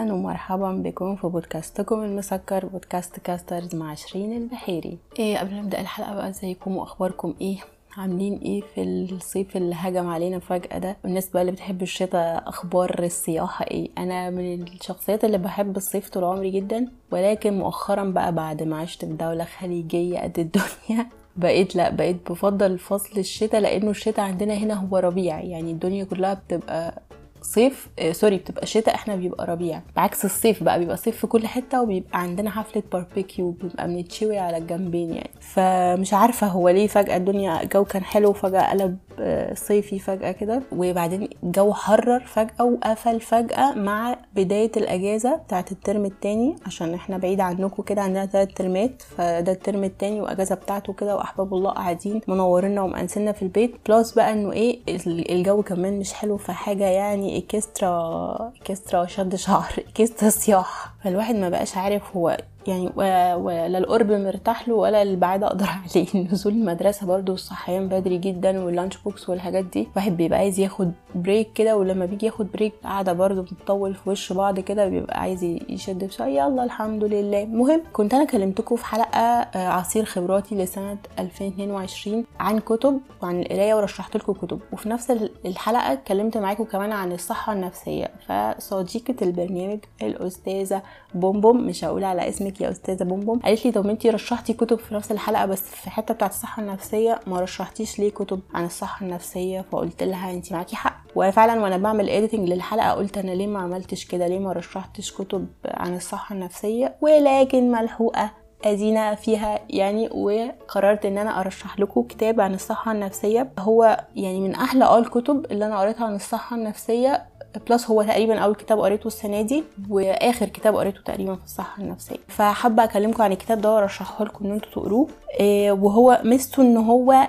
أهلا ومرحبا بكم في بودكاستكم المسكر بودكاست كاسترز مع شيرين البحيري. إيه قبل ما نبدأ الحلقة بقى ازيكم وأخباركم إيه؟ عاملين إيه في الصيف اللي هجم علينا فجأة ده؟ والناس بقى اللي بتحب الشتاء أخبار السياحة إيه؟ أنا من الشخصيات اللي بحب الصيف طول عمري جدا ولكن مؤخرا بقى بعد ما عشت في دولة خليجية قد الدنيا بقيت لا بقيت بفضل فصل الشتاء لأنه الشتاء عندنا هنا هو ربيع يعني الدنيا كلها بتبقى صيف آه sorry بتبقى شتاء إحنا بيبقى ربيع. بعكس الصيف بقى بيبقى صيف في كل حتة وبيبقى عندنا حفلة باربيكيو بيبقى بنتشوي على الجنبين يعني. فمش عارفة هو ليه فجأة الدنيا الجو كان حلو فجاه قلب آه صيفي فجأة كده. وبعدين الجو حرر فجأة وقفل فجأة مع بداية الأجازة بتاعت ال term التاني عشان إحنا بعيد عنكم كده عندنا ثلاث ترمات. فده ال term التاني وأجازة بتاعته كده وأحباب الله قاعدين منورنا ومأنسنا في البيت. plus بقى إنه إيه الجو كمان مش حلو فحاجة يعني اكسترا اكسترا شد شعر اكسترا صياح فالواحد ما بقاش عارف هو يعني ولا القرب مرتاح له ولا البعاد أقدر عليه. نزول المدرسة برضو والصحيان بدري جدا وال lunch box والحاجات دي الواحد بيبقى عايز ياخد break كده ولما بيجي ياخد break قاعدة برضو بتطول في وش بعض كده بيبقى عايز يشد في شوية يلا الحمد لله. المهم كنت أنا كلمتكم في حلقة عصير خبراتي لسنة 2022 عن كتب وعن القراية ورشحت لكم كتب. وفي نفس الحلقة اتكلمت معاكم كمان عن الصحة النفسية. فصديقة البرنامج الأستاذة بومبوم مش هقول على اسمك يا أستاذة بومبوم قالت لي طب أنتي رشحتي كتب في نفس الحلقة بس في الحته بتاعت الصحة النفسية ما رشحتيش ليه كتب عن الصحة النفسية؟ فقلت لها أنتي معاكي حق. وأنا فعلا وأنا بعمل اديتنج للحلقة قلت أنا ليه ما عملتش كده؟ ليه ما رشحتش كتب عن الصحة النفسية؟ ولكن ملحوقة ادينا فيها يعني وقررت إن أنا أرشح لكم كتاب عن الصحة النفسية. هو يعني من أحلى آه الكتب اللي أنا قريتها عن الصحة النفسية. plus هو تقريبا أول كتاب قريته السنة دي وآخر كتاب قريته تقريبا في الصحة النفسية. فحابة أكلمكم عن الكتاب ده وأرشحه لكم إن أنتوا تقروه. إيه وهو ميزته إن هو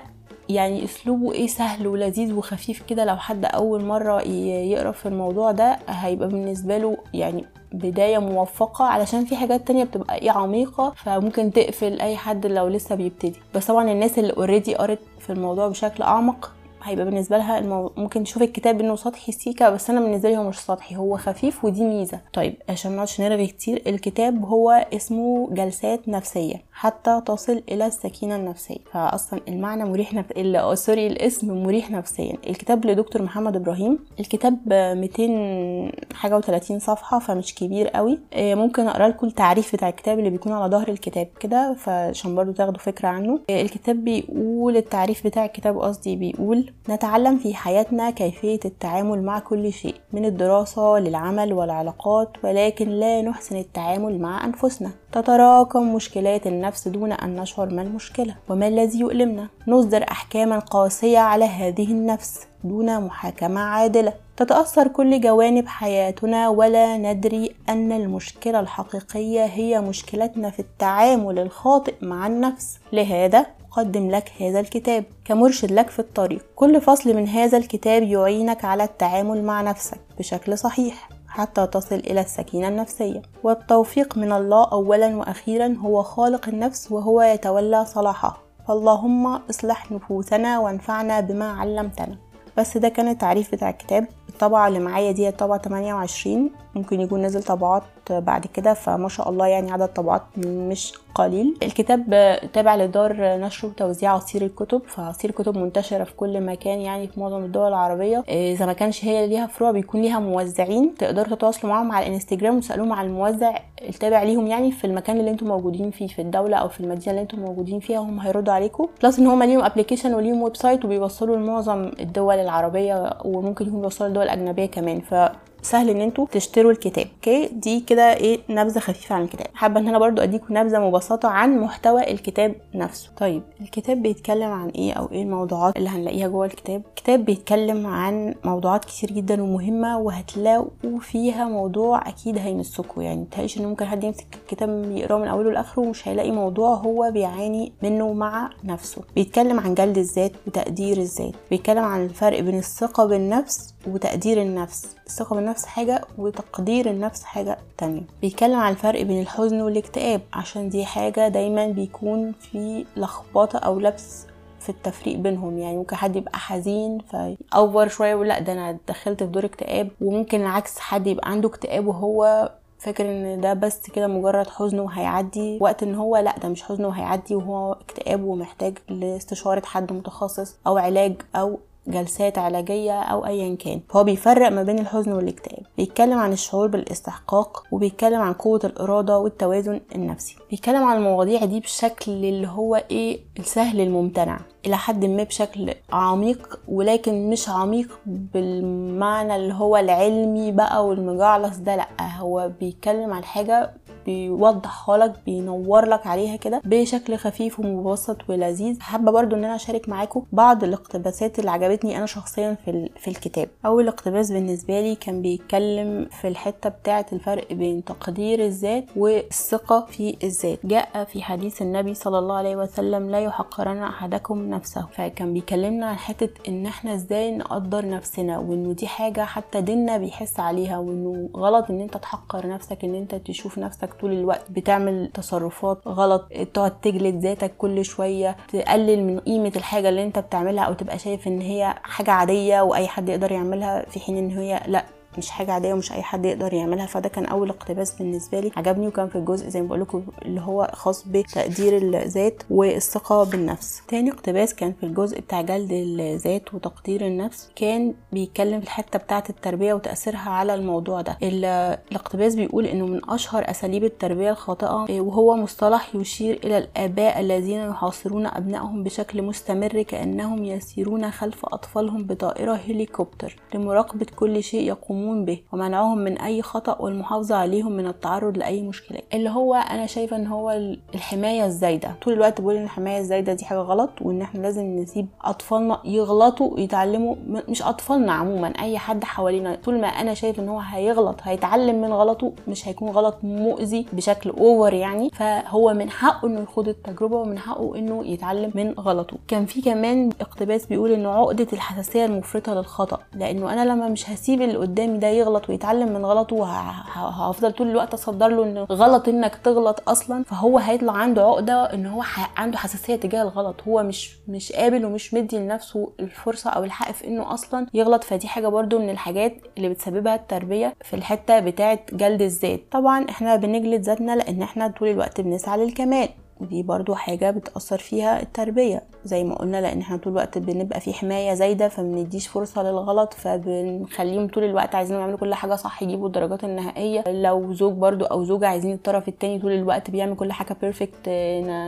يعني أسلوبه إيه سهل ولذيذ وخفيف كده. لو حد أول مرة يقرأ في الموضوع ده هيبقى بالنسبة له يعني بداية موفقة علشان في حاجات تانية بتبقى إيه عميقة فممكن تقفل أي حد لو لسه بيبتدي. بس طبعا الناس اللي already قرت في الموضوع بشكل أعمق هيبقى بالنسبة لها المو... ممكن تشوف الكتاب إنه سطحي سيكا بس أنا بالنسبة لي هو مش سطحي هو خفيف ودي ميزة. طيب عشان ما نقعدش نرغي كتير الكتاب هو اسمه جلسات نفسية حتى تصل إلى السكينة النفسية. فاصلا المعنى مريح نف... ال... سوري الاسم مريح نفسيا. الكتاب لدكتور محمد إبراهيم الكتاب 200 حاجة و30 صفحة فمش كبير قوي. ممكن أقرأ لكم التعريف بتاع الكتاب اللي بيكون على ظهر الكتاب كده فعشان برضو تاخدوا فكرة عنه. الكتاب بيقول التعريف بتاع الكتاب قصدي بيقول نتعلم في حياتنا كيفية التعامل مع كل شيء من الدراسة للعمل والعلاقات ولكن لا نحسن التعامل مع أنفسنا. تتراكم مشكلات النفس دون أن نشعر ما المشكلة. وما الذي يؤلمنا؟ نصدر أحكاما قاسية على هذه النفس دون محاكمة عادلة. تتأثر كل جوانب حياتنا ولا ندري أن المشكلة الحقيقية هي مشكلتنا في التعامل الخاطئ مع النفس. لهذا أقدم لك هذا الكتاب كمرشد لك في الطريق. كل فصل من هذا الكتاب يعينك على التعامل مع نفسك بشكل صحيح حتى تصل إلى السكينة النفسية. والتوفيق من الله أولا وأخيرا هو خالق النفس وهو يتولى صلاحها فاللهم اصلح نفوسنا وانفعنا بما علمتنا. بس ده كان التعريف بتاع الكتاب. الطبعة اللي معايا دي الطبعة 28 ممكن يكون نزل طبعات بعد كده فما شاء الله يعني عدد طبعات مش قليل. الكتاب تابع لدار نشر وتوزيع عصير الكتب فعصير الكتب منتشرة في كل مكان يعني في معظم الدول العربية. إذا ما كانش هي ليها فروع بيكون ليها موزعين. تقدروا تتواصلوا معاهم على الإنستجرام وتسألوهم على الموزع التابع ليهم يعني في المكان اللي أنتم موجودين فيه في الدولة أو في المدينة اللي أنتم موجودين فيها هم هيردوا عليكم. plus إن هم ليهم application وليهم website وبيوصلوا لمعظم الدول العربية وممكن يكون بيوصلوا لدول اجنبية كمان ف سهل إن أنتوا تشتروا الكتاب. okay؟ دي كده إيه نبذة خفيفة عن الكتاب. حابة إن أنا برضو أديكم نبذة مبسطة عن محتوى الكتاب نفسه. طيب الكتاب بيتكلم عن إيه أو إيه الموضوعات اللي هنلاقيها جوه الكتاب؟ الكتاب بيتكلم عن موضوعات كتير جدا ومهمة وهتلاقوا فيها موضوع أكيد هيمسكوا. يعني متهيأليش إن ممكن حد يمسك الكتاب يقراه من أوله لآخره ومش هيلاقي موضوع هو بيعاني منه مع نفسه. بيتكلم عن جلد الذات وتقدير الذات. بيتكلم عن الفرق بين الثقة بالنفس وتقدير النفس الثقة بالنفس حاجة وتقدير النفس حاجة تانية. بيتكلم عن الفرق بين الحزن والاكتئاب عشان دي حاجة دايما بيكون في لخبطة أو لبس في التفريق بينهم. يعني ممكن حد يبقى حزين فاوفر شوية ولا ده أنا دخلت في دور اكتئاب. وممكن العكس حد يبقى عنده اكتئاب وهو فاكر إن ده بس كده مجرد حزن وهيعدي وقت إن هو لأ ده مش حزن وهيعدي وهو اكتئاب ومحتاج لاستشارة حد متخصص أو علاج أو جلسات علاجية أو أيا كان. فهو بيفرق ما بين الحزن والاكتئاب. بيتكلم عن الشعور بالاستحقاق وبيتكلم عن قوة الإرادة والتوازن النفسي. بيتكلم عن المواضيع دي بشكل اللي هو إيه؟ السهل الممتنع. إلى حد ما بشكل عميق ولكن مش عميق بالمعنى اللي هو العلمي بقى والمجعلص ده لأ هو بيتكلم عن حاجة بيوضحها لك بينور لك عليها كده بشكل خفيف ومبسط ولذيذ. حابة برضو إن أنا أشارك معاكم بعض الاقتباسات اللي عجبتني أنا شخصيا في في الكتاب. أول اقتباس بالنسبة لي كان بيتكلم في الحتة بتاعة الفرق بين تقدير الذات والثقة في الذات. جاء في حديث النبي صلى الله عليه وسلم لا يحقرن أحدكم نفسه. فكان بيكلمنا عن حتة إن إحنا إزاي نقدر نفسنا وإنه دي حاجة حتى ديننا بيحس عليها وإنه غلط إن أنت تحقر نفسك إن أنت تشوف نفسك طول الوقت بتعمل تصرفات غلط تقعد تجلد ذاتك كل شوية تقلل من قيمة الحاجة اللي انت بتعملها أو تبقى شايف إن هي حاجة عادية وأي حد يقدر يعملها في حين إن هي لأ. مش حاجة عادية ومش أي حد يقدر يعملها فده كان أول اقتباس بالنسبة لي. عجبني وكان في الجزء زي ما بقول لكم اللي هو خاص بتقدير الذات والثقة بالنفس. تاني اقتباس كان في الجزء بتاع جلد الذات وتقدير النفس. كان بيتكلم في الحتة بتاعة التربية وتأثيرها على الموضوع ده. الاقتباس بيقول إنه من أشهر أساليب التربية الخاطئة وهو مصطلح يشير إلى الآباء الذين يحاصرون أبنائهم بشكل مستمر كأنهم يسيرون خلف أطفالهم بطائرة هليكوبتر لمراقبة كل شيء يقومون يقومون به ومنعهم من أي خطأ والمحافظة عليهم من التعرض لأي مشكلات اللي هو أنا شايفة إن هو الحماية الزايدة. طول الوقت بقول إن الحماية الزايدة دي حاجة غلط وإن إحنا لازم نسيب أطفالنا يغلطوا ويتعلموا مش أطفالنا عموما أي حد حوالينا. طول ما أنا شايف إن هو هيغلط هيتعلم من غلطه مش هيكون غلط مؤذي بشكل اوفر يعني. فهو من حقه إنه يخوض التجربة ومن حقه إنه يتعلم من غلطه. كان في كمان اقتباس بيقول ان عقدة الحساسية المفرطة للخطأ لأنه أنا لما مش هسيب اللي قدامي قدامي ده يغلط ويتعلم من غلطه وهفضل طول الوقت أصدر له إن غلط إنك تغلط أصلا فهو هيطلع عنده عقدة إن هو عنده حساسية تجاه الغلط. هو مش مش قابل ومش مدي لنفسه الفرصة أو الحق في إنه أصلا يغلط. فدي حاجة برده من الحاجات اللي بتسببها التربية في الحتة بتاعة جلد الذات. طبعا إحنا بنجلد ذاتنا لأن إحنا طول الوقت بنسعى للكمال. ودي برضو حاجة بتأثر فيها التربية زي ما قلنا لأن إحنا طول الوقت بنبقى في حماية زايدة فمنديش فرصة للغلط فبنخليهم طول الوقت عايزين يعملوا كل حاجة صح يجيبوا الدرجات النهائية. لو زوج برضو أو زوجة عايزين الطرف التاني طول الوقت بيعمل كل حاجة ب perfect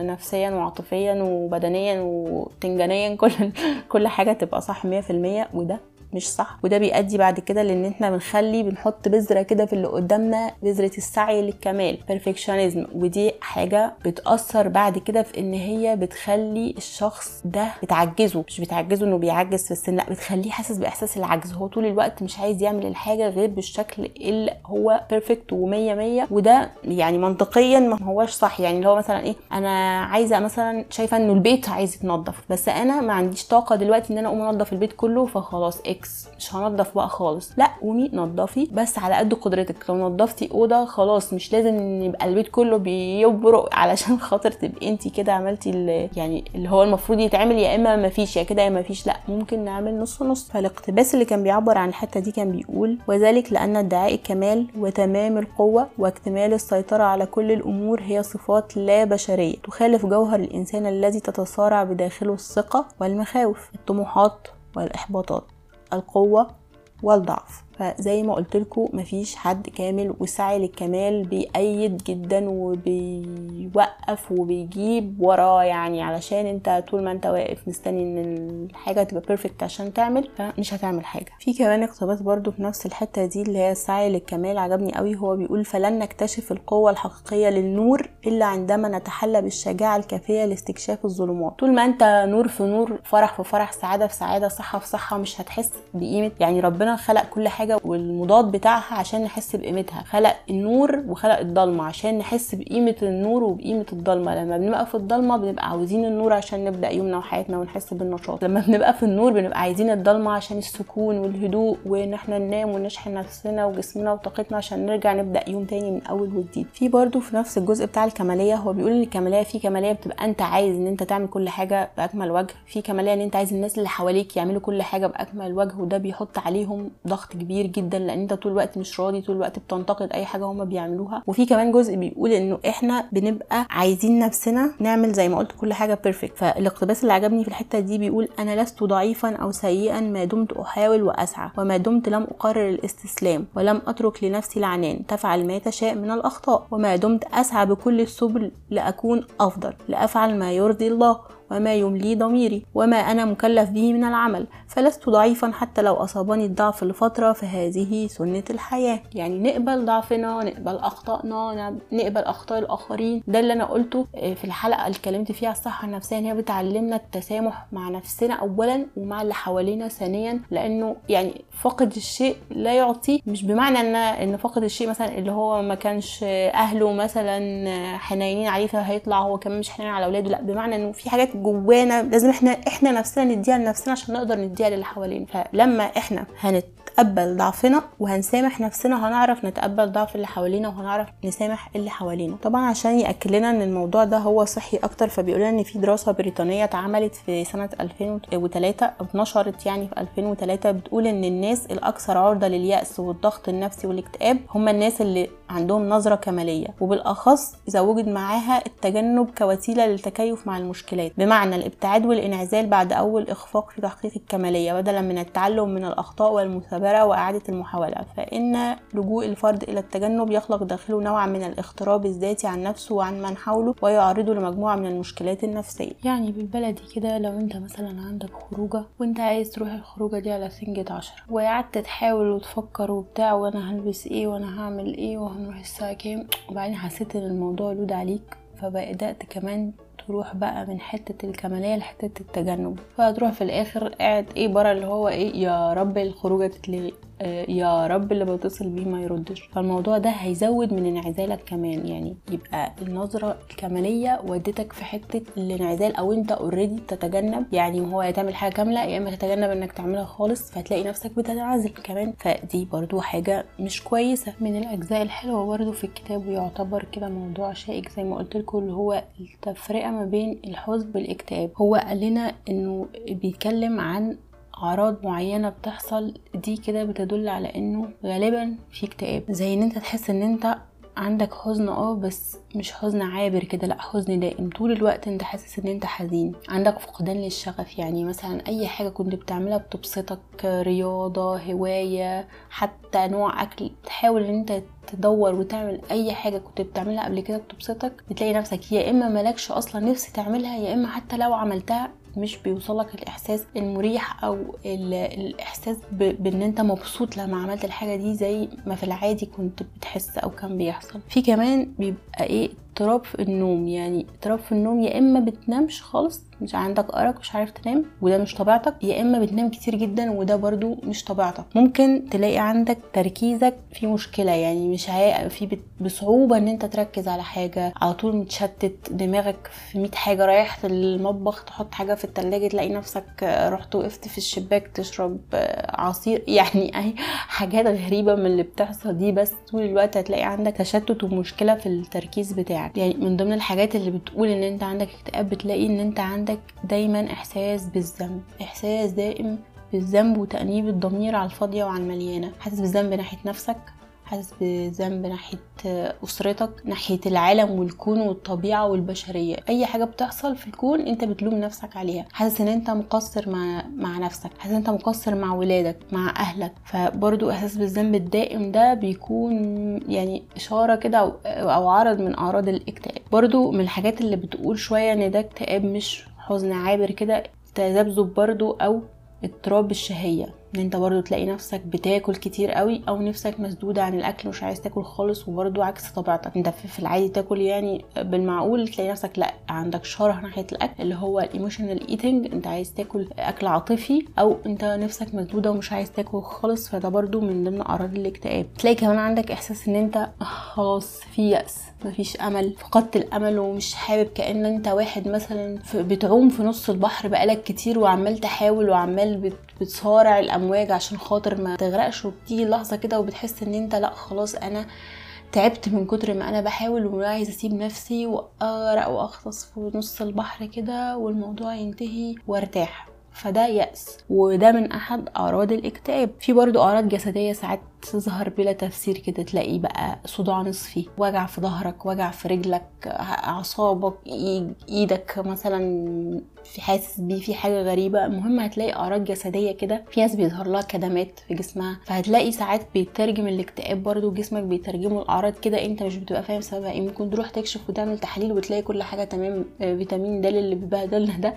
نفسيا وعاطفيا وبدنيا وبتنجانيا كل كل حاجة تبقى صح 100% وده مش صح. وده بيؤدي بعد كده لأن إحنا بنخلي بنحط بذرة كده في اللي قدامنا بذرة السعي للكمال perfectionism ودي حاجة بتأثر بعد كده في إن هي بتخلي الشخص ده بتعجزه. مش بتعجزه إنه بيعجز في السن لأ بتخليه حاسس بإحساس العجز. هو طول الوقت مش عايز يعمل الحاجة غير بالشكل اللي هو perfect و100 100 وده يعني منطقيا ما هوش صح. يعني اللي هو مثلا إيه أنا عايزة مثلا شايفة إنه البيت عايز يتنضف بس أنا ما عنديش طاقة دلوقتي إن أنا أقوم أنضف البيت كله فخلاص X مش هنضف بقى خالص. لا قومي نضفي بس على قد قدرتك. لو نضفتي أوضة خلاص مش لازم يبقى البيت كله بيبرق علشان خاطر تبقي انت كده عملتي يعني اللي هو المفروض يتعمل يا إما ما فيش يا كده يا ما فيش. لا ممكن نعمل نص نص. فالاقتباس اللي كان بيعبر عن الحتة دي كان بيقول وذلك لأن ادعاء الكمال وتمام القوة واكتمال السيطرة على كل الأمور هي صفات لا بشرية. تخالف جوهر الإنسان الذي تتصارع بداخله الثقة والمخاوف. الطموحات والإحباطات. القوة والضعف. فزي ما قلت لكم مفيش حد كامل والسعي للكمال بيأيد جدا وبيوقف وبيجيب وراه يعني علشان انت طول ما انت واقف مستني ان الحاجة تبقى بيرفكت عشان تعمل فمش هتعمل حاجة. في كمان اقتباس برضو في نفس الحتة دي اللي هي السعي للكمال عجبني قوي. هو بيقول فلن نكتشف القوة الحقيقية للنور إلا عندما نتحلى بالشجاعة الكافية لاستكشاف الظلمات. طول ما انت نور في نور فرح في فرح سعادة في سعادة صحة في صحة مش هتحس بقيمة يعني ربنا خلق كل حاجة حاجة والمضاد بتاعها عشان نحس بقيمتها. خلق النور وخلق الضلمة عشان نحس بقيمة النور وبقيمة الضلمة. لما بنبقى في الضلمة بنبقى عاوزين النور عشان نبدأ يومنا وحياتنا ونحس بالنشاط. لما بنبقى في النور بنبقى عايزين الضلمة عشان السكون والهدوء وإن إحنا ننام ونشحن نفسنا وجسمنا وطاقتنا عشان نرجع نبدأ يوم تاني من أول وجديد. في برضو في نفس الجزء بتاع الكمالية هو بيقول إن الكمالية في كمالية بتبقى أنت عايز إن أنت تعمل كل حاجة بأكمل وجه. في كمالية إن أنت عايز الناس اللي حواليك يعملوا كل حاجة بأكمل وجه وده بيحط عليهم ضغط كبير. جدا لأن أنت طول الوقت مش راضي طول الوقت بتنتقد أي حاجة هما بيعملوها. وفي كمان جزء بيقول إنه إحنا بنبقى عايزين نفسنا نعمل زي ما قلت كل حاجة perfect فالاقتباس اللي عجبني في الحتة دي بيقول أنا لست ضعيفا أو سيئا ما دمت أحاول وأسعى وما دمت لم أقرر الاستسلام ولم أترك لنفسي العنان تفعل ما تشاء من الأخطاء وما دمت أسعى بكل السبل لأكون أفضل لأفعل ما يرضي الله. وما يملي ضميري وما أنا مكلف به من العمل فلست ضعيفا حتى لو أصابني الضعف لفترة فهذه سنة الحياة. يعني نقبل ضعفنا نقبل أخطائنا نقبل أخطاء الآخرين. ده اللي أنا قلته في الحلقة اللي اتكلمت فيها على الصحة النفسية إن هي بتعلمنا التسامح مع نفسنا أولا ومع اللي حوالينا ثانيا لأنه يعني فقد الشيء لا يعطيه مش بمعنى إن إن فقد الشيء مثلا اللي هو ما كانش أهله مثلا حنينين عليه فهيطلع هو كمان مش حنين على أولاده لأ بمعنى إنه في حاجات جوانا لازم إحنا إحنا نفسنا نديها لنفسنا عشان نقدر نديها للي حوالينا. فلما إحنا هنتقبل ضعفنا وهنسامح نفسنا هنعرف نتقبل ضعف اللي حوالينا وهنعرف نسامح اللي حوالينا. طبعا عشان يأكد لنا إن الموضوع ده هو صحي أكتر فبيقول إن في دراسة بريطانية اتعملت في سنة 2003 أو اتنشرت يعني في 2003 بتقول إن الناس الأكثر عرضة لليأس والضغط النفسي والاكتئاب هم الناس اللي عندهم نظرة كمالية وبالأخص إذا وجد معاها التجنب كوسيلة للتكيف مع المشكلات. بمعنى الإبتعاد والإنعزال بعد أول إخفاق في تحقيق الكمالية بدلا من التعلم من الأخطاء والمثابرة وإعادة المحاولة فإن لجوء الفرد إلى التجنب يخلق داخله نوعا من الاغتراب الذاتي عن نفسه وعن من حوله ويعرضه لمجموعة من المشكلات النفسية. يعني بالبلدي كده لو أنت مثلا عندك خروجة وأنت عايز تروح الخروجة دي على سنجة عشرة وقعدت تحاول وتفكر وبتاع وأنا هلبس إيه وأنا هعمل إيه وهنروح الساعة كام؟ وبعدين حسيت إن الموضوع لود عليك فبدأت كمان تروح بقى من حتة الكمالية لحتة التجنب. فتروح في الآخر قاعد إيه برا اللي هو إيه يا رب الخروجة تتلغي. يا رب اللي بتصل بيه ما يردش. فالموضوع ده هيزود من انعزالك كمان. يعني يبقى النظرة الكمالية ودتك في حتة الانعزال أو أنت اوريدي تتجنب. يعني هو يا تعمل حاجة كاملة يا إما تتجنب إنك تعملها خالص فتلاقي نفسك بتنعزل كمان. فدي برضو حاجة مش كويسة من الأجزاء الحلوة برضو في الكتاب. ويعتبر كده موضوع شائك زي ما قلت لكم اللي هو التفرقة ما بين الحزن والاكتئاب. هو قال لنا إنه بيتكلم عن أعراض معينة بتحصل دي كده بتدل على إنه غالبا في اكتئاب. زي إن أنت تحس إن أنت عندك حزن آه بس مش حزن عابر كده لأ حزن دائم. طول الوقت أنت حاسس إن أنت حزين. عندك فقدان للشغف يعني مثلا أي حاجة كنت بتعملها بتبسطك رياضة هواية حتى نوع أكل تحاول إن أنت تدور وتعمل أي حاجة كنت بتعملها قبل كده بتبسطك بتلاقي نفسك يا إما مالكش أصلا نفس تعملها يا إما حتى لو عملتها مش بيوصلك الإحساس المريح أو الإحساس بإن أنت مبسوط لما عملت الحاجة دي زي ما في العادي كنت بتحس أو كان بيحصل. في كمان بيبقى إيه اضطراب في النوم يعني اضطراب في النوم يا إما بتنامش خالص مش عندك أرق مش عارف تنام وده مش طبيعتك يا إما بتنام كتير جدا وده برضو مش طبيعتك. ممكن تلاقي عندك تركيزك في مشكلة يعني مش هي... في بصعوبة إن أنت تركز على حاجة على طول متشتت دماغك في 100 حاجة رايح المطبخ تحط حاجة في التلاجة تلاقي نفسك رحت وقفت في الشباك تشرب عصير يعني أي حاجات غريبة من اللي بتحصل دي بس طول الوقت هتلاقي عندك تشتت ومشكلة في التركيز بتاعك. يعني من ضمن الحاجات اللي بتقول إن أنت عندك اكتئاب بتلاقي إن أنت عندك دايما إحساس بالذنب إحساس دائم بالذنب وتأنيب الضمير على الفاضية وعلى المليانة. حاسس بالذنب ناحية نفسك حاسس بذنب ناحية أسرتك ناحية العالم والكون والطبيعة والبشرية. أي حاجة بتحصل في الكون أنت بتلوم نفسك عليها. حاسس أن أنت مقصر مع, مع نفسك. حاسس أن أنت مقصر مع ولادك مع أهلك. فبرضو إحساس بالذنب الدائم ده بيكون يعني إشارة كده أو, عرض من أعراض الاكتئاب. برضو من الحاجات اللي بتقول شوية أن ده اكتئاب مش حزن عابر كده تذبذب برضو أو اضطراب الشهية إن أنت برضو تلاقي نفسك بتاكل كتير قوي أو نفسك مسدودة عن الأكل ومش عايز تاكل خالص وبرضو عكس طبيعتك. أنت في العادي تاكل يعني بالمعقول تلاقي نفسك لأ عندك شره ناحية الأكل اللي هو ال emotional eating أنت عايز تاكل أكل عاطفي أو أنت نفسك مسدودة ومش عايز تاكل خالص. فده برضو من ضمن اعراض الاكتئاب. تلاقي كمان عندك إحساس إن أنت خلاص في يأس مفيش أمل فقدت الأمل ومش حابب كأن أنت واحد مثلا بتعوم في نص البحر بقالك كتير وعمال تحاول وعمال بتصارع الامواج عشان خاطر ما تغرقش وبتيجي لحظة كده وبتحس إن أنت لأ خلاص أنا تعبت من كتر ما أنا بحاول وعايزه أسيب نفسي وأغرق وأغطس في نص البحر كده والموضوع ينتهي وأرتاح. فده يأس وده من أحد أعراض الاكتئاب. في برضو أعراض جسدية ساعات تظهر بلا تفسير كده تلاقي بقى صداع نصفي وجع في ظهرك وجع في رجلك أعصابك إيدك مثلا في حاسس بيه في حاجة غريبة. المهم هتلاقي أعراض جسدية كده في ناس بيظهر لها كدمات في جسمها. فهتلاقي ساعات بيترجم الاكتئاب برضو جسمك بيترجمه الاعراض كده أنت مش بتبقى فاهم سببها إيه. ممكن تروح تكشف وتعمل تحليل وتلاقي كل حاجة تمام فيتامين د اللي بيبهدلنا ده.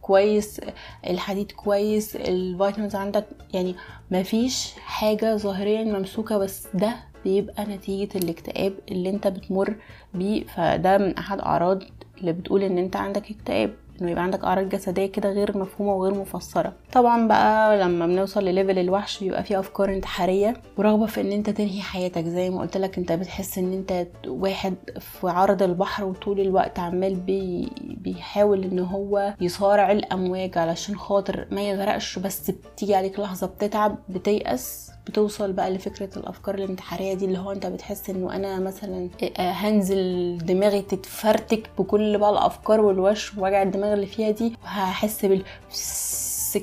كويس الحديد كويس ال vitamins عندك يعني مفيش حاجة ظاهريا ممسوكة بس ده بيبقى نتيجة الاكتئاب اللي انت بتمر بيه. فده من أحد أعراض اللي بتقول إن انت عندك اكتئاب. انه يبقى عندك اعراض جسدية كده غير مفهومة وغير مفسرة. طبعا بقى لما بنوصل لل level الوحش بيبقى فيه أفكار انتحارية ورغبة في إن أنت تنهي حياتك. زي ما قلت لك أنت بتحس إن أنت واحد في عرض البحر وطول الوقت عمال بي بيحاول إن هو يصارع الأمواج علشان خاطر ما يغرقش بس بتيجي عليك لحظة بتتعب بتيأس بتوصل بقى لفكرة الأفكار الانتحارية دي اللي هو أنت بتحس إنه أنا مثلا هنزل دماغي تتفرتك بكل بقى الأفكار والوش ووجع الدماغ اللي فيها دي وهحس بال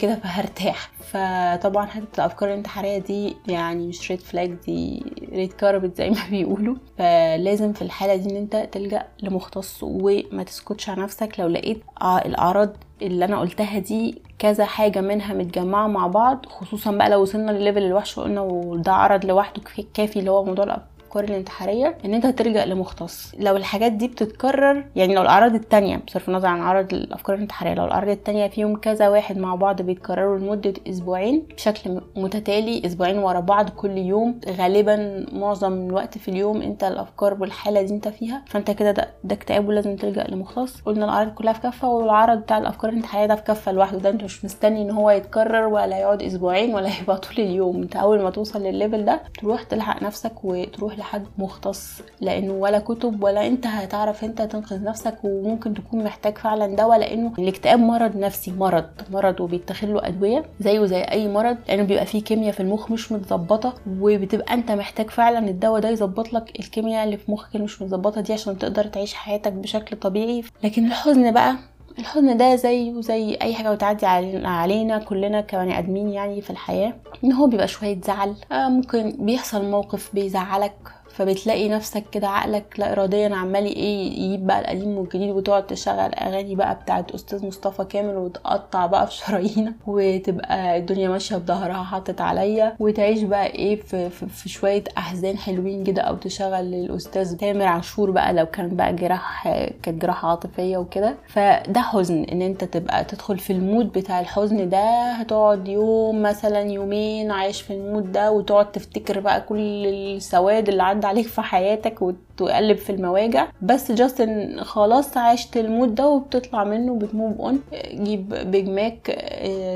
كده فهرتاح. فطبعا حتة الأفكار الانتحارية دي يعني مش red flag دي red carpet زي ما بيقولوا. فلازم في الحالة دي إن أنت تلجأ لمختص وما تسكتش على نفسك. لو لقيت الأعراض اللي أنا قلتها دي كذا حاجة منها متجمعة مع بعض خصوصا بقى لو وصلنا لل level الوحش وقلنا وده عرض لوحده كافي اللي هو موضوع الأفكار الانتحارية إن أنت تلجا لمختص. لو الحاجات دي بتتكرر يعني لو الأعراض التانية بصرف النظر عن أعراض الأفكار الانتحارية لو الأعراض التانية فيهم كذا واحد مع بعض بيتكرروا لمدة أسبوعين بشكل متتالي أسبوعين ورا بعض كل يوم غالبا معظم الوقت في اليوم أنت الأفكار والحالة دي أنت فيها فأنت كده ده, ده اكتئاب ولازم تلجأ لمختص. قلنا الأعراض كلها في كفة والعرض بتاع الأفكار الانتحارية ده في كفة لوحده ده أنت مش مستني إن هو يتكرر ولا يقعد أسبوعين ولا يبقى طول اليوم. أنت أول ما توصل للل level ده تروح تلحق نفسك وتروح لحد مختص لأنه ولا كتب ولا أنت هتعرف أنت تنقذ نفسك وممكن تكون محتاج فعلا دواء لأنه الاكتئاب مرض نفسي مرض مرض وبيتاخد له أدوية زيه زي أي مرض لأنه بيبقى فيه كيمياء في المخ مش متظبطة وبتبقى أنت محتاج فعلا الدواء ده يظبط لك الكيمياء اللي في مخك اللي مش متظبطة دي عشان تقدر تعيش حياتك بشكل طبيعي. لكن الحزن بقى الحزن ده زيه زي أي حاجة بتعدي علينا كلنا كبني آدمين يعني في الحياة إن هو بيبقى شوية زعل آه ممكن بيحصل موقف بيزعلك فبتلاقي نفسك كده عقلك لا اراديا عمال إيه يجيب بقى القديم والجديد وتقعد تشغل أغاني بقى بتاعت أستاذ مصطفى كامل وتقطع بقى في شرايينك وتبقى الدنيا ماشية بظهرها حاطط عليا وتعيش بقى إيه في, في, في شوية أحزان حلوين كده أو تشغل الأستاذ تامر عاشور بقى لو كان بقى جراح كانت جراحة عاطفية وكده. فده حزن إن أنت تبقى تدخل في ال mood بتاع الحزن ده هتقعد يوم مثلا يومين عايش في ال mood ده وتقعد تفتكر بقى كل السواد اللي عدى عليك في حياتك وتقلب في المواجع. بس just ان خلاص عشت ال mood ده وبتطلع منه بت move on. جيب Big Mac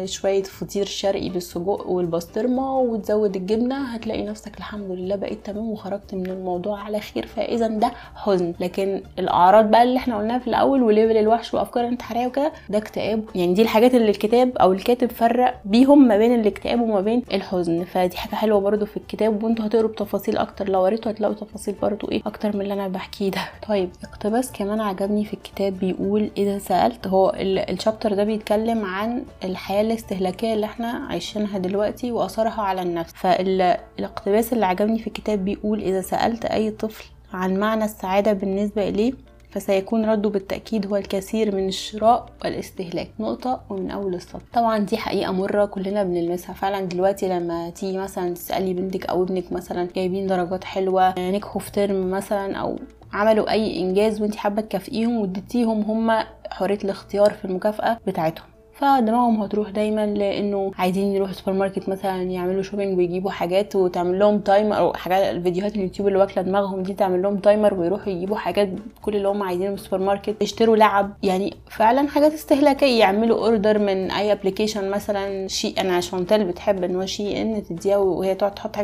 شوية فطير شرقي بالسجق والبسطرمة وتزود الجبنة. هتلاقي نفسك الحمد لله بقيت تمام وخرجت من الموضوع على خير. فاذا ده حزن. لكن الأعراض بقى اللي إحنا قلناها في الأول و level الوحش وأفكار انتحارية وكده ده اكتئاب. يعني دي الحاجات اللي الكتاب أو الكاتب فرق بيهم ما بين الاكتئاب وما بين الحزن. فدي حاجة حلوة برده في الكتاب. وانتوا هتقروا بتفاصيل أكتر لو قريتوا هتلاقوا تفاصيل برضو إيه أكتر من اللي أنا بحكيه ده. طيب اقتباس كمان عجبني في الكتاب بيقول إذا سألت هو الشابتر ده بيتكلم عن الحياة الاستهلاكية اللي إحنا عايشينها دلوقتي وأثرها على النفس. فالاقتباس اللي عجبني في الكتاب بيقول إذا سألت أي طفل عن معنى السعادة بالنسبة إليه فسيكون رده بالتأكيد هو الكثير من الشراء والاستهلاك. نقطة ومن أول السطر طبعا دي حقيقة مرة كلنا بنلمسها. فعلا دلوقتي لما تيجي مثلا تسألي بنتك أو ابنك مثلا جايبين درجات حلوة نجحوا في ترم مثلا أو عملوا أي إنجاز وانت حابة تكافئيهم واديتيهم هما حرية الاختيار في المكافأة بتاعتهم. فدماغهم هتروح دايما لإنه عايزين يروحوا سوبر ماركت مثلا يعملوا shopping ويجيبوا حاجات وتعمل لهم timer أو حاجات الفيديوهات اليوتيوب اللي واكلة دماغهم دي تعمل لهم timer ويروحوا يجيبوا حاجات كل اللي هم عايزينه من السوبر ماركت يشتروا لعب. يعني فعلا حاجات استهلاكية. يعملوا order من أي application مثلا Shein أنا شانتال بتحب إن هو Shein تديها وهي تقعد تحط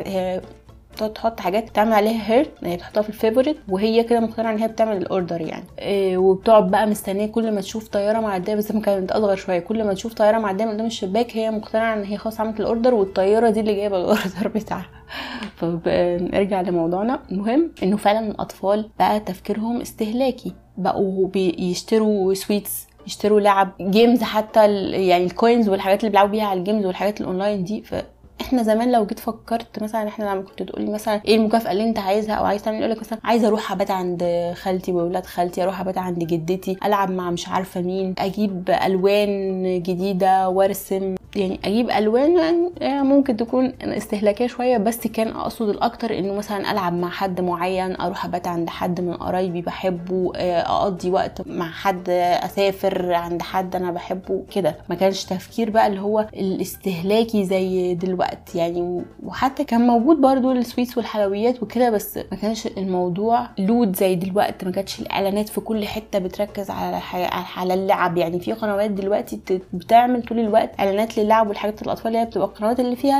تقعد تحط حاجات تعمل عليها هير هي بتحطها في ال favorite وهي كده مقتنعة إن هي بتعمل ال order يعني. إيه وبتقعد بقى مستنية كل ما تشوف طيارة معدية بس كانت أصغر شوية كل ما تشوف طيارة معدية من قدام الشباك هي مقتنعة إن هي خلاص عملت ال order والطيارة دي اللي جايبة ال order بتاعها. فنرجع لموضوعنا. المهم إنه فعلا الأطفال بقى تفكيرهم استهلاكي. بقوا بيشتروا sweets يشتروا لعب games حتى يعني ال coins والحاجات اللي بيلعبوا بيها على ال games والحاجات الاونلاين دي. ف إحنا زمان لو جيت فكرت مثلا إحنا لما كنت تقولي مثلا إيه المكافأة اللي أنت عايزها أو عايز تعمل يقول لك مثلا عايزة أروح أبات عند خالتي واولاد خالتي أروح أبات عند جدتي ألعب مع مش عارفة مين أجيب ألوان جديدة وأرسم. يعني أجيب ألوان يعني ممكن تكون استهلاكية شوية بس كان أقصد الأكتر إنه مثلا ألعب مع حد معين أروح أبات عند حد من قرايبي بحبه أقضي وقت مع حد أسافر عند حد أنا بحبه كده. ما كانش تفكير بقى اللي هو الاستهلاكي زي دلوقتي. يعني وحتى كان موجود برضو ال sweets والحلويات وكده بس ما كانش الموضوع loud زي دلوقتي ما كانتش الإعلانات في كل حتة بتركز على على اللعب. يعني في قنوات دلوقتي بتعمل طول الوقت إعلانات للعب والحاجات الأطفال اللي هي بتبقى القنوات اللي فيها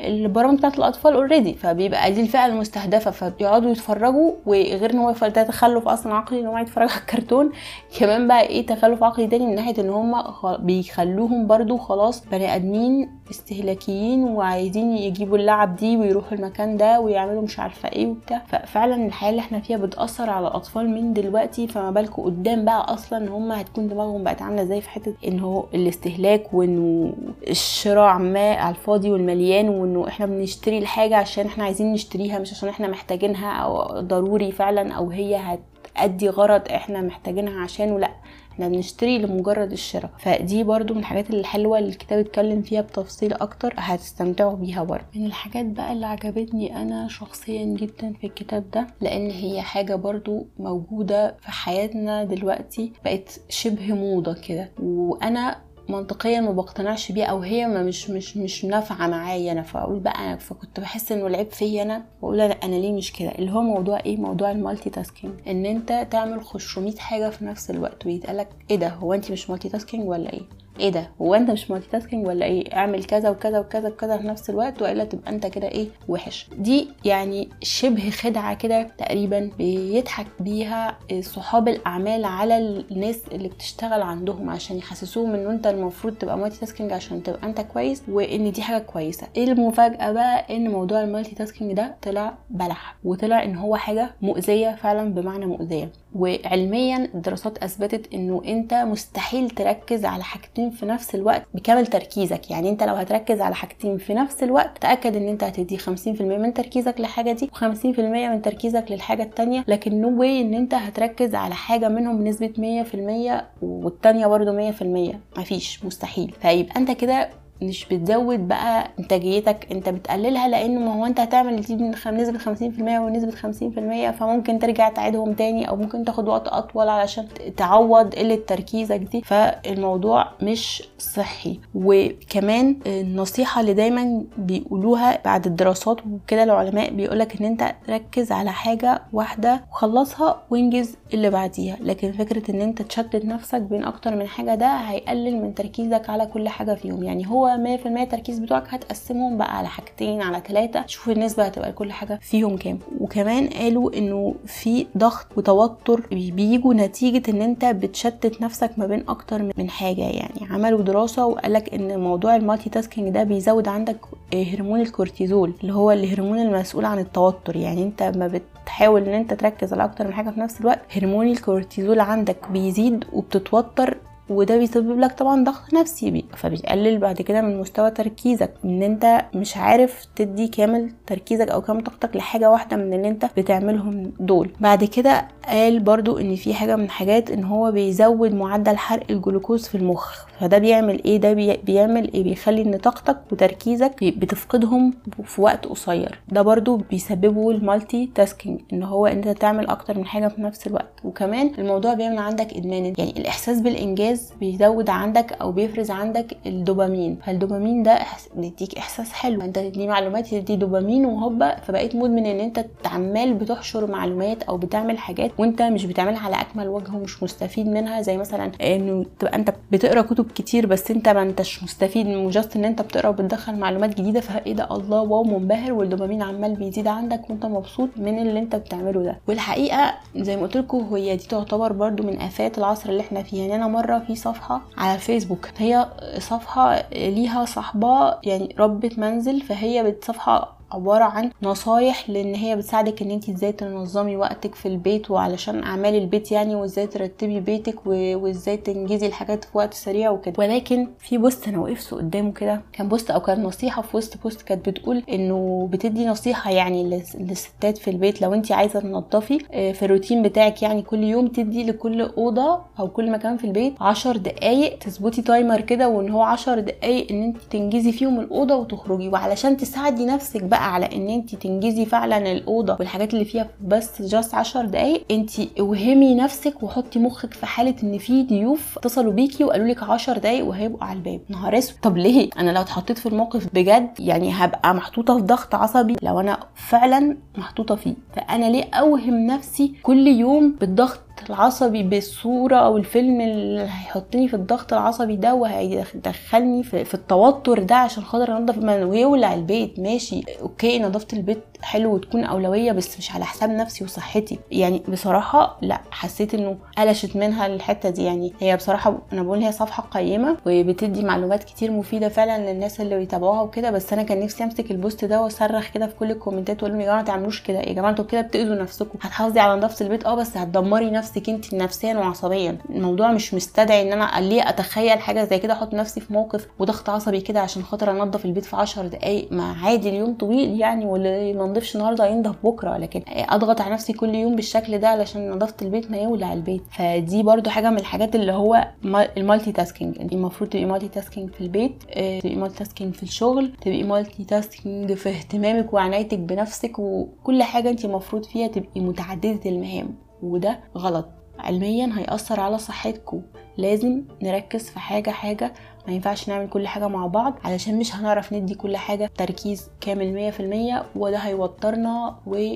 البرامج بتاعت الأطفال already فبيبقى دي الفئة المستهدفة فبيقعدوا يتفرجوا وغير إن هو ده تخلف أصلا عقلي إن هم يتفرجوا على الكرتون. كمان بقى إيه تخلف عقلي تاني من ناحية إن هم بيخلوهم برضو خلاص بني آدمين استهلاكيين وعايزين يجيبوا اللعب دي ويروحوا المكان ده ويعملوا مش عارفة إيه وبتاع. ففعلا الحياة اللي إحنا فيها بتأثر على الأطفال من دلوقتي فما بالكم قدام بقى أصلا ان هم هتكون دماغهم بقت عاملة إزاي في حتة إن هو الاستهلاك وإنه الشراع ما على الفاضي والمليان وإنه إحنا بنشتري الحاجة عشان إحنا عايزين نشتريها مش عشان إحنا محتاجينها أو ضروري فعلا أو هي هتأدي غرض إحنا محتاجينها عشانه لأ. إحنا بنشتري لمجرد الشراء. فدي برضو من الحاجات الحلوة اللي الكتاب اتكلم فيها بتفصيل أكتر هتستمتعوا بيها برضو. من الحاجات بقى اللي عجبتني أنا شخصيا جدا في الكتاب ده لأن هي حاجة برضو موجودة في حياتنا دلوقتي بقت شبه موضة كده. وأنا منطقيا ما بقتنعش بيها أو هي ما مش مش مش نافعة معايا أنا. فأقول بقى أنا فكنت بحس إنه العيب فيا أنا. واقول أنا أنا ليه مش كده؟ اللي هو موضوع إيه؟ موضوع ال multitasking. إن أنت تعمل 500 حاجة في نفس الوقت ويتقالك إيه ده؟ هو أنت مش multitasking ولا إيه؟ إيه ده؟ هو أنت مش multitasking ولا إيه؟ أعمل كذا وكذا وكذا وكذا في نفس الوقت وإلا تبقى أنت كده إيه؟ وحش. دي يعني شبه خدعة كده تقريبا بيضحك بيها صحاب الأعمال على الناس اللي بتشتغل عندهم عشان يحسسوهم ان أنت المفروض تبقى multitasking عشان تبقى أنت كويس وإن دي حاجة كويسة. إيه المفاجأة بقى؟ إن موضوع ال multitasking ده طلع بلح وطلع إن هو حاجة مؤذية فعلا بمعنى مؤذية. وعلميا الدراسات أثبتت إنه أنت مستحيل تركز على حاجتين في نفس الوقت بكامل تركيزك. يعني انت لو هتركز على حاجتين في نفس الوقت تأكد ان انت هتدي 50% من تركيزك للحاجة دي و50% من تركيزك للحاجة التانية. لكن no way ان انت هتركز على حاجة منهم بنسبة 100% والتانية برضه 100% مفيش مستحيل. فيبقى انت كده مش بتزود بقى إنتاجيتك أنت بتقللها لأنه ما هو أنت هتعمل دي بنسبه 50% ونسبة 50% فممكن ترجع تعيدهم تاني أو ممكن تاخد وقت أطول علشان تعوض قلة تركيزك دي. فالموضوع مش صحي. وكمان النصيحة اللي دايما بيقولوها بعد الدراسات وكده العلماء بيقولك إن أنت ركز على حاجة واحدة وخلصها وانجز اللي بعديها. لكن فكرة إن أنت تشتت نفسك بين أكتر من حاجة ده هيقلل من تركيزك على كل حاجة فيهم يعني هو 100% التركيز بتوعك هتقسمهم بقى على حاجتين على ثلاثة شوف النسبة هتبقى لكل حاجة فيهم كام. وكمان قالوا إنه في ضغط وتوتر بيجوا نتيجة إن أنت بتشتت نفسك ما بين أكتر من حاجة يعني. عملوا دراسة وقالك إن موضوع ال multitasking ده بيزود عندك هرمون الكورتيزول اللي هو الهرمون المسؤول عن التوتر. يعني أنت ما بتحاول إن أنت تركز على أكتر من حاجة في نفس الوقت هرمون الكورتيزول عندك بيزيد وبتتوتر وده بيسبب لك طبعا ضغط نفسي بي فبيقلل بعد كده من مستوى تركيزك إن أنت مش عارف تدي كامل تركيزك أو كامل طاقتك لحاجة واحدة من اللي أنت بتعملهم دول. بعد كده قال برضو إن في حاجة من الحاجات إن هو بيزود معدل حرق الجلوكوز في المخ. فده بيعمل إيه؟ ده بي بيعمل إيه؟ بيخلي إن طاقتك وتركيزك بتفقدهم في وقت قصير. ده برضو بيسببه ال multitasking إن هو أنت تعمل أكتر من حاجة في نفس الوقت. وكمان الموضوع بيعمل عندك إدمان يعني الإحساس بالإنجاز بيفرز بيزود عندك أو بيفرز عندك الدوبامين. فالدوبامين ده بيديك إحساس حلو. أنت تدي معلومات تدي دوبامين وهوبا فبقيت مدمن إن أنت عمال بتحشر معلومات أو بتعمل حاجات وأنت مش بتعملها على أكمل وجه ومش مستفيد منها زي مثلا انه تبقى أنت بتقرأ كتب كتير بس أنت ما أنتش مستفيد من مجرد إن أنت بتقرأ وبتدخل معلومات جديدة فايه ده؟ الله واو منبهر والدوبامين عمال بيزيد عندك وأنت مبسوط من اللي أنت بتعمله ده. والحقيقة زي ما قلت لكم هي دي تعتبر برضو من آفات العصر اللي إحنا فيه. يعني أنا مرة في صفحة على الفيسبوك. هي صفحة ليها صاحبة يعني ربة منزل فهي بتصفحه عبارة عن نصايح لإن هي بتساعدك إن انت إزاي تنظمي وقتك في البيت وعلشان أعمال البيت يعني وإزاي ترتبي بيتك وإزاي تنجزي الحاجات في وقت سريع وكده. ولكن في post أنا وقفت قدامه كده كان post أو كان نصيحة في وسط post كانت بتقول إنه بتدي نصيحة يعني للستات في البيت لو انت عايزة تنظفي في الروتين بتاعك يعني كل يوم تدي لكل أوضة أو كل مكان في البيت عشر دقايق تظبطي timer كده وإن هو عشر دقايق إن انت تنجزي فيهم الأوضة وتخرجي. وعلشان تساعدي نفسك بقى بقى على إن انت تنجزي فعلا الأوضة والحاجات اللي فيها بس just 10 دقايق انت اوهمي نفسك وحطي مخك في حالة إن في ضيوف اتصلوا بيكي وقالوا لك 10 دقايق وهيبقوا على الباب. نهار أسود. طب ليه؟ أنا لو اتحطيت في الموقف بجد يعني هبقى محطوطة في ضغط عصبي لو أنا فعلا محطوطة فيه. فأنا ليه أوهم نفسي كل يوم بالضغط العصبي بالصورة أو الفيلم اللي هيحطني في الضغط العصبي ده وهيدخلني في, التوتر ده عشان خاطر أنضف ويولع البيت. ماشي okay نظافة البيت حلو وتكون أولوية بس مش على حساب نفسي وصحتي. يعني بصراحة لا حسيت إنه قلشت منها الحتة دي. يعني هي بصراحة أنا بقول هي صفحة قيمة وبتدي معلومات كتير مفيدة فعلا للناس اللي بيتابعوها وكده. بس أنا كان نفسي أمسك ال post ده وأصرخ كده في كل ال comment ات وأقول لهم يا جماعة ما تعملوش كده. يا جماعة أنتوا كده بتأذوا نفسكم. هتحافظي على نظافة البيت. آه بس هتدمري نفسك أنت نفسيا وعصبيا. الموضوع مش مستدعي إن أنا ليه أتخيل حاجة زي كده أحط نفسي في موقف وضغط عصبي كده عشان خاطر انضف البيت في 10 دقائق ما عادي اليوم طويل يعني واللي ما نضفش النهارده هينضف بكره لكن اضغط على نفسي كل يوم بالشكل ده علشان نظافة البيت ما يولع البيت. فدي برضو حاجة من الحاجات اللي هو ال multitasking. المفروض تبقي multitasking في البيت تبقي multitasking في الشغل تبقي multitasking في اهتمامك وعنايتك بنفسك وكل حاجة انت المفروض فيها تبقي متعددة المهام. وده غلط. علميا هيأثر على صحتكم. لازم نركز في حاجة حاجة ما ينفعش نعمل كل حاجة مع بعض علشان مش هنعرف ندي كل حاجة تركيز كامل مية في المية وده هيوترنا و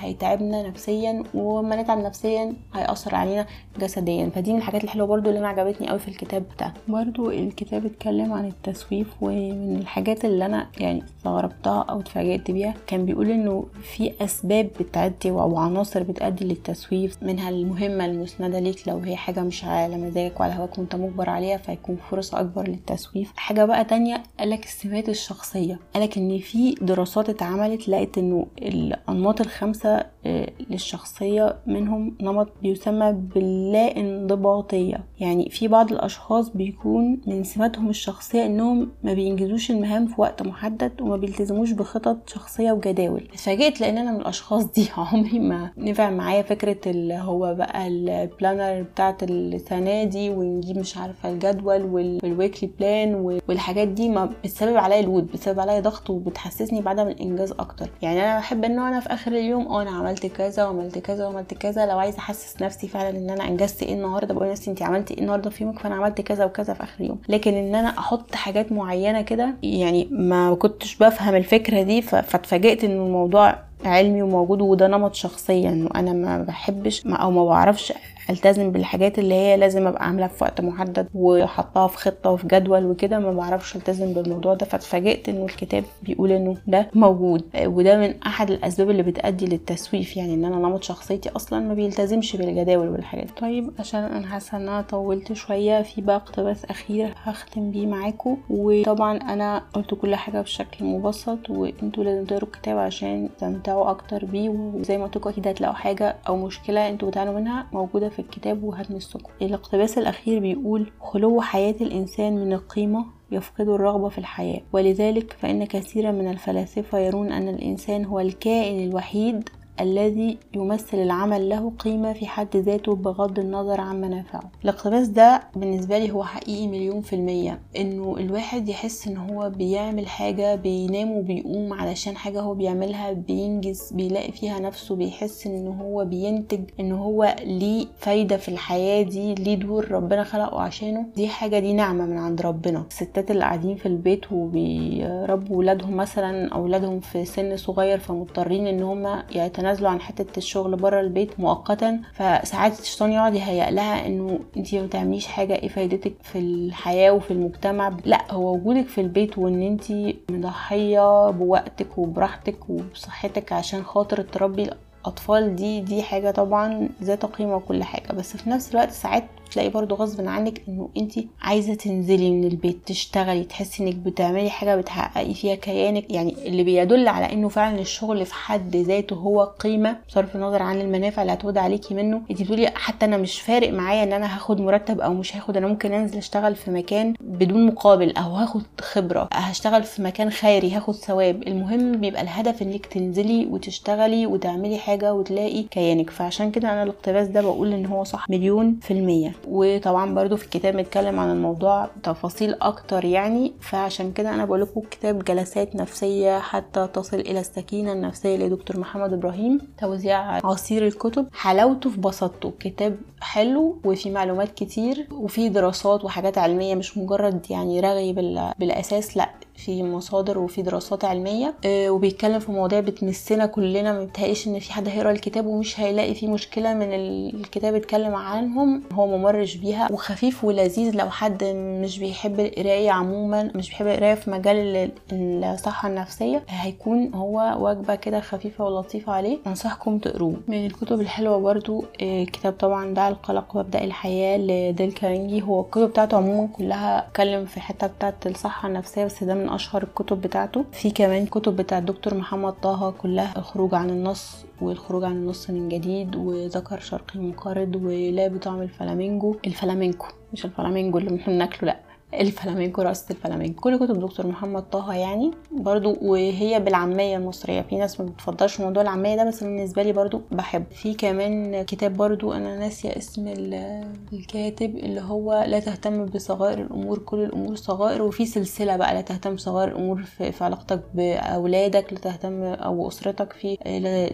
هيتعبنا نفسيا وما نتعب نفسيا هيأثر علينا جسديا. فدي من الحاجات الحلوة برضو اللي أنا عجبتني قوي في الكتاب ده برضو الكتاب اتكلم عن التسويف ومن الحاجات اللي أنا يعني استغربتها أو اتفاجئت بيها كان بيقول إنه في أسباب بتأدي أو عناصر بتأدي للتسويف منها المهمة المسندة ليك لو هي حاجة مش على مزاجك وعلى هواك وأنت مجبر عليها فيكون فرصة أكبر للتسويف. حاجة بقى تانية قالك السمات الشخصية. قالك إن في دراسات اتعملت لقيت إنه الأنماط الخمسة للشخصية منهم نمط بيسمى باللا انضباطية. يعني في بعض الأشخاص بيكون من سماتهم الشخصية إنهم ما بينجزوش المهام في وقت محدد وما بيلتزموش بخطط شخصية وجداول. اتفاجئت لأن أنا من الأشخاص دي عمري ما نفع معايا فكرة اللي هو بقى ال planner بتاعت السنة دي ونجيب مش عارفة الجدول وال weekly plan والحاجات دي ما بتسبب عليا لود بتسبب عليا ضغط وبتحسسني بعدم الإنجاز أكتر. يعني أنا بحب إن أنا في آخر اليوم أنا عملت كذا وعملت كذا وعملت كذا لو عايزة أحسس نفسي فعلا إن أنا أنجزت إيه النهارده بقول لنفسي انت عملتي إيه النهارده في يومك؟ فأنا عملت كذا وكذا في آخر يوم. لكن إن أنا أحط حاجات معينة كده يعني ما كنتش بفهم الفكرة دي فاتفاجئت إن الموضوع علمي وموجود وده نمط شخصيا انه أنا ما بحبش ما أو ما بعرفش التزم بالحاجات اللي هي لازم أبقى عاملاها في وقت محدد وحطها في خطة وفي جدول وكده ما بعرفش التزم بالموضوع ده. فاتفاجئت إنه الكتاب بيقول إنه ده موجود وده من أحد الأسباب اللي بتؤدي للتسويف يعني إن أنا نمط شخصيتي أصلا ما بيلتزمش بالجداول والحاجات طيب عشان أنا حاسة إن أنا طولت شوية في بقى اقتباس أخير هختم بيه معاكم. وطبعا أنا قلت كل حاجة بشكل مبسط وأنتوا لازم تقروا الكتاب عشان تستمتعوا أكتر بيه. وزي ما قلت أكيد هتلاقوا حاجة أو مشكلة أنتوا بتعانوا منها موجودة في الكتاب وهتمسكم الاقتباس الأخير بيقول خلو حياة الإنسان من القيمة يفقد الرغبة في الحياة. ولذلك فإن كثيرا من الفلاسفة يرون أن الإنسان هو الكائن الوحيد الذي يمثل العمل له قيمة في حد ذاته بغض النظر عن منافعه. الاقتباس ده بالنسبة لي هو حقيقي مليون في المية إنه الواحد يحس إن هو بيعمل حاجة بينام وبيقوم علشان حاجة هو بيعملها بينجز بيلاقي فيها نفسه بيحس إن هو بينتج إن هو ليه فايدة في الحياة دي ليه دور ربنا خلقه عشانه. دي حاجة دي نعمة من عند ربنا. الستات اللي قاعدين في البيت وبيربوا ولادهم مثلا اولادهم في سن صغير فمضطرين إن هم يتنازلوا عن حتة الشغل بره البيت مؤقتا فساعات الشيطان يقعد يهيأ لها إنه انت ما بتعمليش حاجة إيه فايدتك في الحياة وفي المجتمع؟ لا هو وجودك في البيت وإن انت مضحية بوقتك وبراحتك وبصحتك عشان خاطر تربي الأطفال دي دي حاجة طبعا ذات قيمة وكل حاجة. بس في نفس الوقت ساعات تلاقي برضو غصب عنك إنه انت عايزة تنزلي من البيت تشتغلي تحسي إنك بتعملي حاجة بتحققي فيها كيانك. يعني اللي بيدل على إنه فعلا الشغل في حد ذاته هو قيمة بصرف النظر عن المنافع اللي هتعود عليكي منه. انت بتقولي حتى أنا مش فارق معايا إن أنا هاخد مرتب أو مش هاخد أنا ممكن أنزل أشتغل في مكان بدون مقابل أو هاخد خبرة هشتغل في مكان خيري هاخد ثواب. المهم بيبقى الهدف إنك تنزلي وتشتغلي وتعملي حاجة وتلاقي كيانك. فعشان كده أنا الاقتباس ده بقول إن هو صح مليون في المية. وطبعا برضو في الكتاب متكلم عن الموضوع تفاصيل أكتر يعني فعشان كده أنا بقول لكم كتاب جلسات نفسية حتى تصل إلى السكينة النفسية لدكتور محمد إبراهيم توزيع عصير الكتب. حلاوته في بساطته كتاب حلو وفي معلومات كتير وفي دراسات وحاجات علمية مش مجرد يعني رغي بالأساس لأ في مصادر وفي دراسات علمية. آه وبيتكلم في مواضيع بتمسنا كلنا ما إن في حد هيقرأ الكتاب ومش هيلاقي فيه مشكلة من الكتاب اتكلم عنهم. هو ممرش بيها وخفيف ولذيذ لو حد مش بيحب القراية عموما مش بيحب القراية في مجال الصحة النفسية هيكون هو وجبة كده خفيفة ولطيفة عليه. أنصحكم تقروه. من الكتب الحلوة برضو آه كتاب طبعا دع القلق وابدا الحياة لديل كارنجي هو الكتب بتاعته عموما كلها اتكلم في حتة بتاعة الصحة النفسية بس ده من أشهر الكتب بتاعته. في كمان كتب بتاع الدكتور محمد طه كلها الخروج عن النص والخروج عن النص من جديد وذكر شرقي منقرض ولا بطعم الفلامينجو. الفلامينكو مش الفلامينجو اللي إحنا بناكله لأ. الفلامينكو رقصة الفلامينكو كل كتب دكتور محمد طه يعني برضو وهي بالعامية المصرية. في ناس ما بتفضلش موضوع العامية ده بس بالنسبة لي برضو بحب في كمان كتاب برضو أنا ناسية اسم الكاتب اللي هو لا تهتم بصغائر الأمور كل الأمور صغائر. وفي سلسلة بقى لا تهتم بصغائر الأمور في, في علاقتك بأولادك لا تهتم أو أسرتك في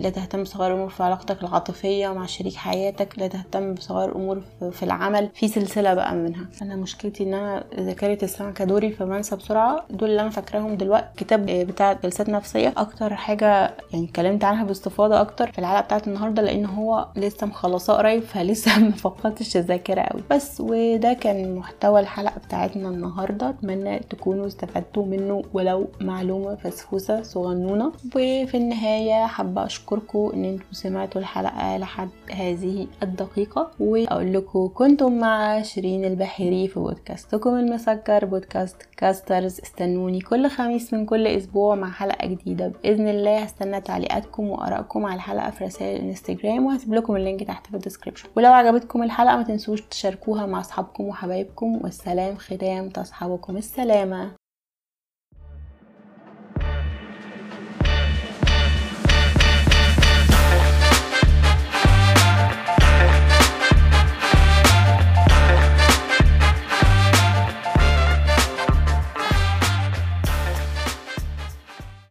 لا تهتم بصغائر الأمور في علاقتك العاطفية مع شريك حياتك لا تهتم بصغائر الأمور في العمل. في سلسلة بقى منها. أنا مشكلتي إن أنا ذاكرة اسلام كدوري فبنسى بسرعة دول اللي أنا فاكراهم دلوقتي. كتاب بتاع جلسات نفسية أكتر حاجة يعني اتكلمت عنها باستفاضة أكتر في الحلقة بتاعت النهاردة لأن هو لسه مخلصاه قريب فلسه ما فقدتش الذاكرة قوي بس وده كان محتوى الحلقة بتاعتنا النهاردة. أتمنى تكونوا استفدتوا منه ولو معلومة فسفوسة صغنونة. وفي النهاية حابة أشكركم إن أنتم سمعتوا الحلقة لحد هذه الدقيقة وأقول لكم كنتم مع شيرين البحيري في بودكاستكم المسكر بودكاست كاسترز. استنوني كل خميس من كل أسبوع مع حلقة جديدة. بإذن الله هستنى تعليقاتكم وآرائكم على الحلقة في رسائل الإنستجرام وهسيب لكم ال link تحت في ال description ولو عجبتكم الحلقة ما تنسوش تشاركوها مع أصحابكم وحبايبكم. والسلام ختام تصحبكم السلامة.